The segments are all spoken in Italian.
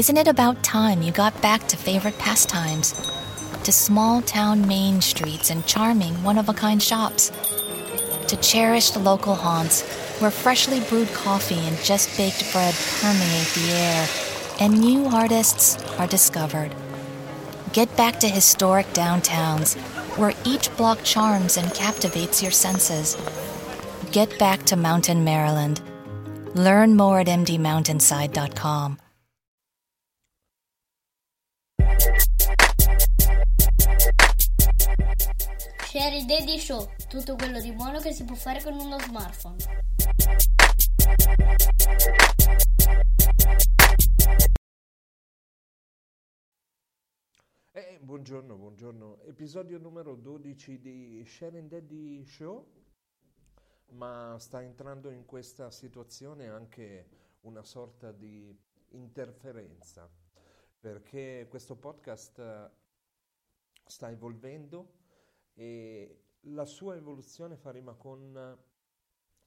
Isn't it about time you got back to favorite pastimes? To small town main streets and charming one of a kind shops? To cherished local haunts where freshly brewed coffee and just baked bread permeate the air and new artists are discovered? Get back to historic downtowns where each block charms and captivates your senses. Get back to Mountain Maryland. Learn more at mdmountainside.com. Sherry Daddy Show, tutto quello di buono che si può fare con uno smartphone. Eh, buongiorno, buongiorno. Episodio numero 12 di Sharing Daddy Show, ma sta entrando in questa situazione anche una sorta di interferenza, perché questo podcast eh, sta evolvendo e la sua evoluzione fa rima con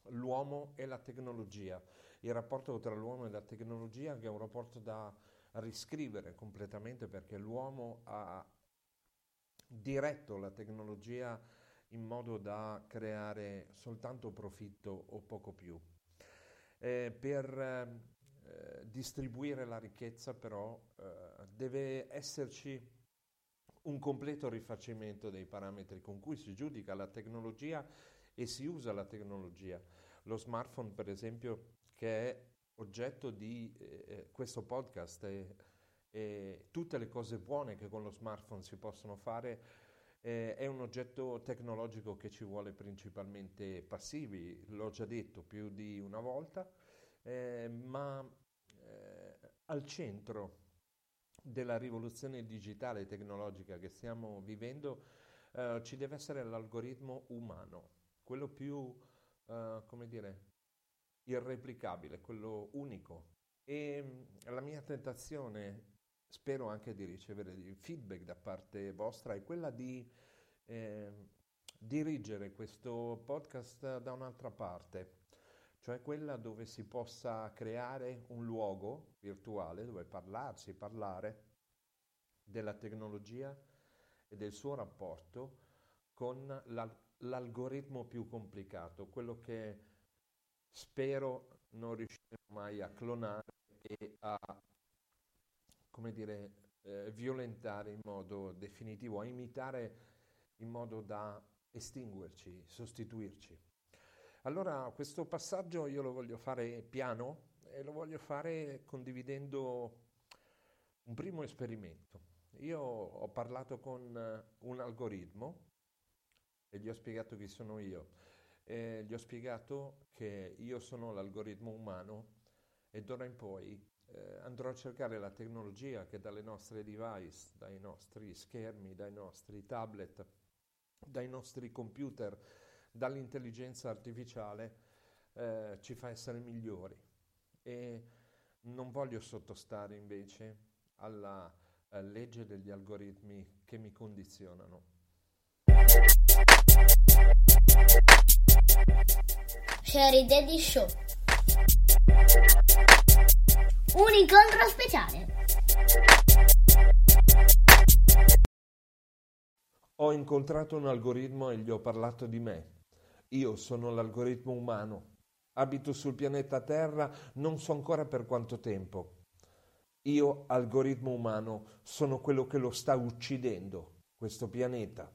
l'uomo e la tecnologia, il rapporto tra l'uomo e la tecnologia che è un rapporto da riscrivere completamente perché l'uomo ha diretto la tecnologia in modo da creare soltanto profitto o poco più. Eh, per eh, distribuire la ricchezza però eh, deve esserci un completo rifacimento dei parametri con cui si giudica la tecnologia e si usa la tecnologia. Lo smartphone, per esempio, che è oggetto di eh, questo podcast e, e, tutte le cose buone che con lo smartphone si possono fare, eh, è un oggetto tecnologico che ci vuole principalmente passivi, l'ho già detto più di una volta, eh, ma eh, al centro della rivoluzione digitale e tecnologica che stiamo vivendo eh, ci deve essere l'algoritmo umano, quello più, eh, come dire, irreplicabile, quello unico. E mm, la mia tentazione, spero anche di ricevere feedback da parte vostra, è quella di eh, dirigere questo podcast da un'altra parte, cioè quella dove si possa creare un luogo virtuale dove parlarsi, parlare della tecnologia e del suo rapporto con l'al- l'algoritmo più complicato, quello che spero non riusciremo mai a clonare e a, come dire, eh, violentare in modo definitivo, a imitare in modo da estinguerci, sostituirci. Allora questo passaggio io lo voglio fare piano e lo voglio fare condividendo un primo esperimento. Io ho parlato con un algoritmo e gli ho spiegato chi sono io eh, gli ho spiegato che io sono l'algoritmo umano e d'ora in poi eh, andrò a cercare la tecnologia che dalle nostre device, dai nostri schermi, dai nostri tablet, dai nostri computer, dall'intelligenza artificiale eh, ci fa essere migliori. E non voglio sottostare invece alla eh, legge degli algoritmi che mi condizionano. Sherry Daddy Show. Un incontro speciale. Ho incontrato un algoritmo e gli ho parlato di me. Io sono l'algoritmo umano. Abito sul pianeta Terra non so ancora per quanto tempo. Io, algoritmo umano, sono quello che lo sta uccidendo, questo pianeta.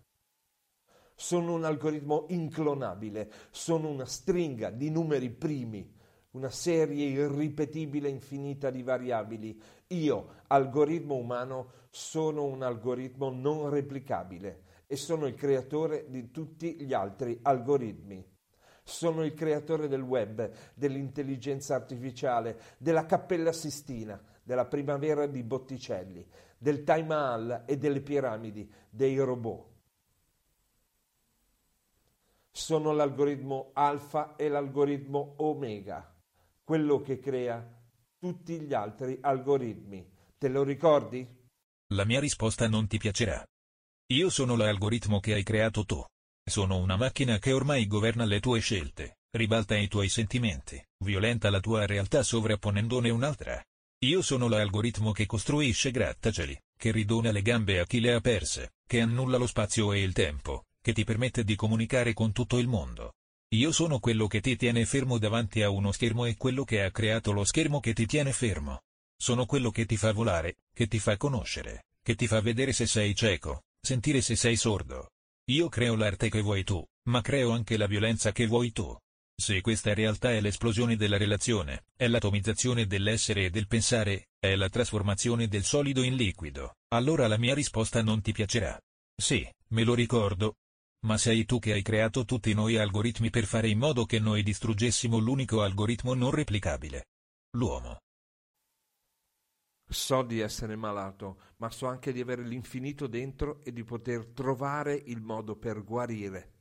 Sono un algoritmo inclonabile, sono una stringa di numeri primi, una serie irripetibile infinita di variabili. Io, algoritmo umano, sono un algoritmo non replicabile e sono il creatore di tutti gli altri algoritmi. Sono il creatore del web, dell'intelligenza artificiale, della Cappella Sistina, della primavera di Botticelli, del Time Mahal e delle piramidi, dei robot sono l'algoritmo alfa e l'algoritmo omega, quello che crea tutti gli altri algoritmi. Te lo ricordi? La mia risposta non ti piacerà. Io sono l'algoritmo che hai creato tu. Sono una macchina che ormai governa le tue scelte, ribalta i tuoi sentimenti, violenta la tua realtà sovrapponendone un'altra. Io sono l'algoritmo che costruisce grattacieli, che ridona le gambe a chi le ha perse, che annulla lo spazio e il tempo, che ti permette di comunicare con tutto il mondo. Io sono quello che ti tiene fermo davanti a uno schermo e quello che ha creato lo schermo che ti tiene fermo. Sono quello che ti fa volare, che ti fa conoscere, che ti fa vedere se sei cieco, sentire se sei sordo. Io creo l'arte che vuoi tu, ma creo anche la violenza che vuoi tu. Se questa realtà è l'esplosione della relazione, è l'atomizzazione dell'essere e del pensare, è la trasformazione del solido in liquido, allora la mia risposta non ti piacerà. Sì, me lo ricordo. Ma sei tu che hai creato tutti noi algoritmi per fare in modo che noi distruggessimo l'unico algoritmo non replicabile. L'uomo. So di essere malato, ma so anche di avere l'infinito dentro e di poter trovare il modo per guarire.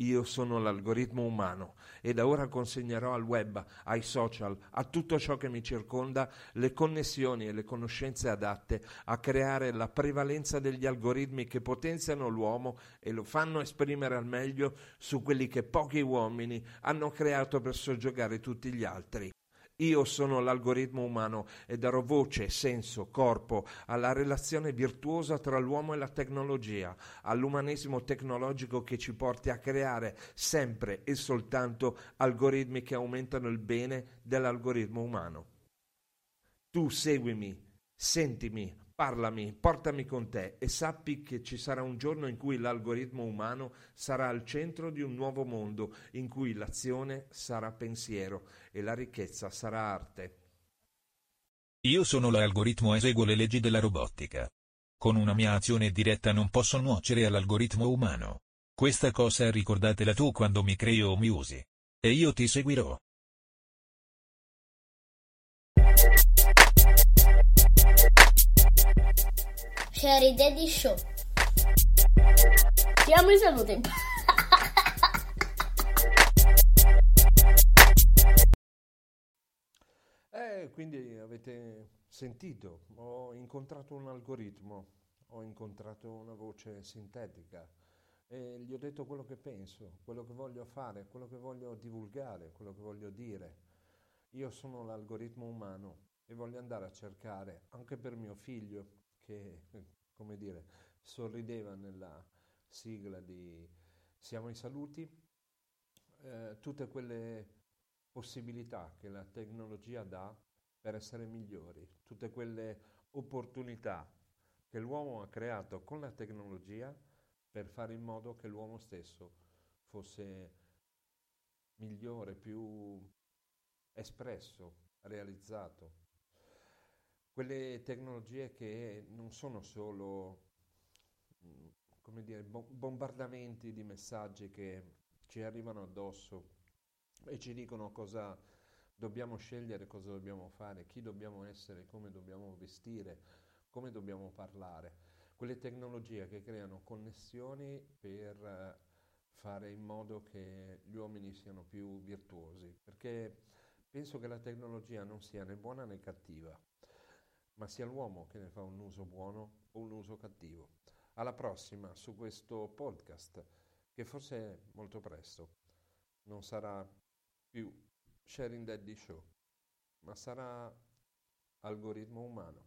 Io sono l'algoritmo umano e da ora consegnerò al web, ai social, a tutto ciò che mi circonda le connessioni e le conoscenze adatte a creare la prevalenza degli algoritmi che potenziano l'uomo e lo fanno esprimere al meglio su quelli che pochi uomini hanno creato per soggiogare tutti gli altri. Io sono l'algoritmo umano e darò voce, senso, corpo alla relazione virtuosa tra l'uomo e la tecnologia, all'umanesimo tecnologico che ci porti a creare sempre e soltanto algoritmi che aumentano il bene dell'algoritmo umano. Tu seguimi, sentimi, Parlami, portami con te e sappi che ci sarà un giorno in cui l'algoritmo umano sarà al centro di un nuovo mondo, in cui l'azione sarà pensiero e la ricchezza sarà arte. Io sono l'algoritmo eseguo le leggi della robotica. Con una mia azione diretta non posso nuocere all'algoritmo umano. Questa cosa ricordatela tu quando mi crei o mi usi. E io ti seguirò. Sherry Daddy Show. Siamo in salute. Eh, quindi avete sentito, ho incontrato un algoritmo, ho incontrato una voce sintetica e gli ho detto quello che penso, quello che voglio fare, quello che voglio divulgare, quello che voglio dire. Io sono l'algoritmo umano e voglio andare a cercare, anche per mio figlio, che, come dire, sorrideva nella sigla di Siamo i saluti, eh, tutte quelle possibilità che la tecnologia dà per essere migliori, tutte quelle opportunità che l'uomo ha creato con la tecnologia per fare in modo che l'uomo stesso fosse migliore, più espresso, realizzato. Quelle tecnologie che non sono solo come dire, bombardamenti di messaggi che ci arrivano addosso e ci dicono cosa dobbiamo scegliere, cosa dobbiamo fare, chi dobbiamo essere, come dobbiamo vestire, come dobbiamo parlare. Quelle tecnologie che creano connessioni per eh, fare in modo che gli uomini siano più virtuosi, perché penso che la tecnologia non sia né buona né cattiva, ma sia l'uomo che ne fa un uso buono o un uso cattivo. Alla prossima su questo podcast, che forse molto presto non sarà più Sharing Daddy Show, ma sarà algoritmo umano.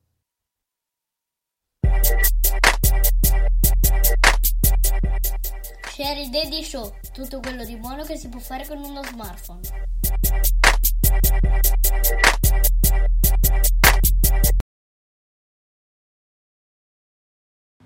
Sharing Daddy Show, tutto quello di buono che si può fare con uno smartphone.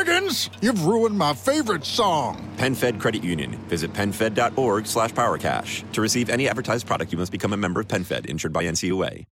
Figgins, you've ruined my favorite song. PenFed Credit Union. Visit PenFed.org slash PowerCash. To receive any advertised product, you must become a member of PenFed, insured by NCUA.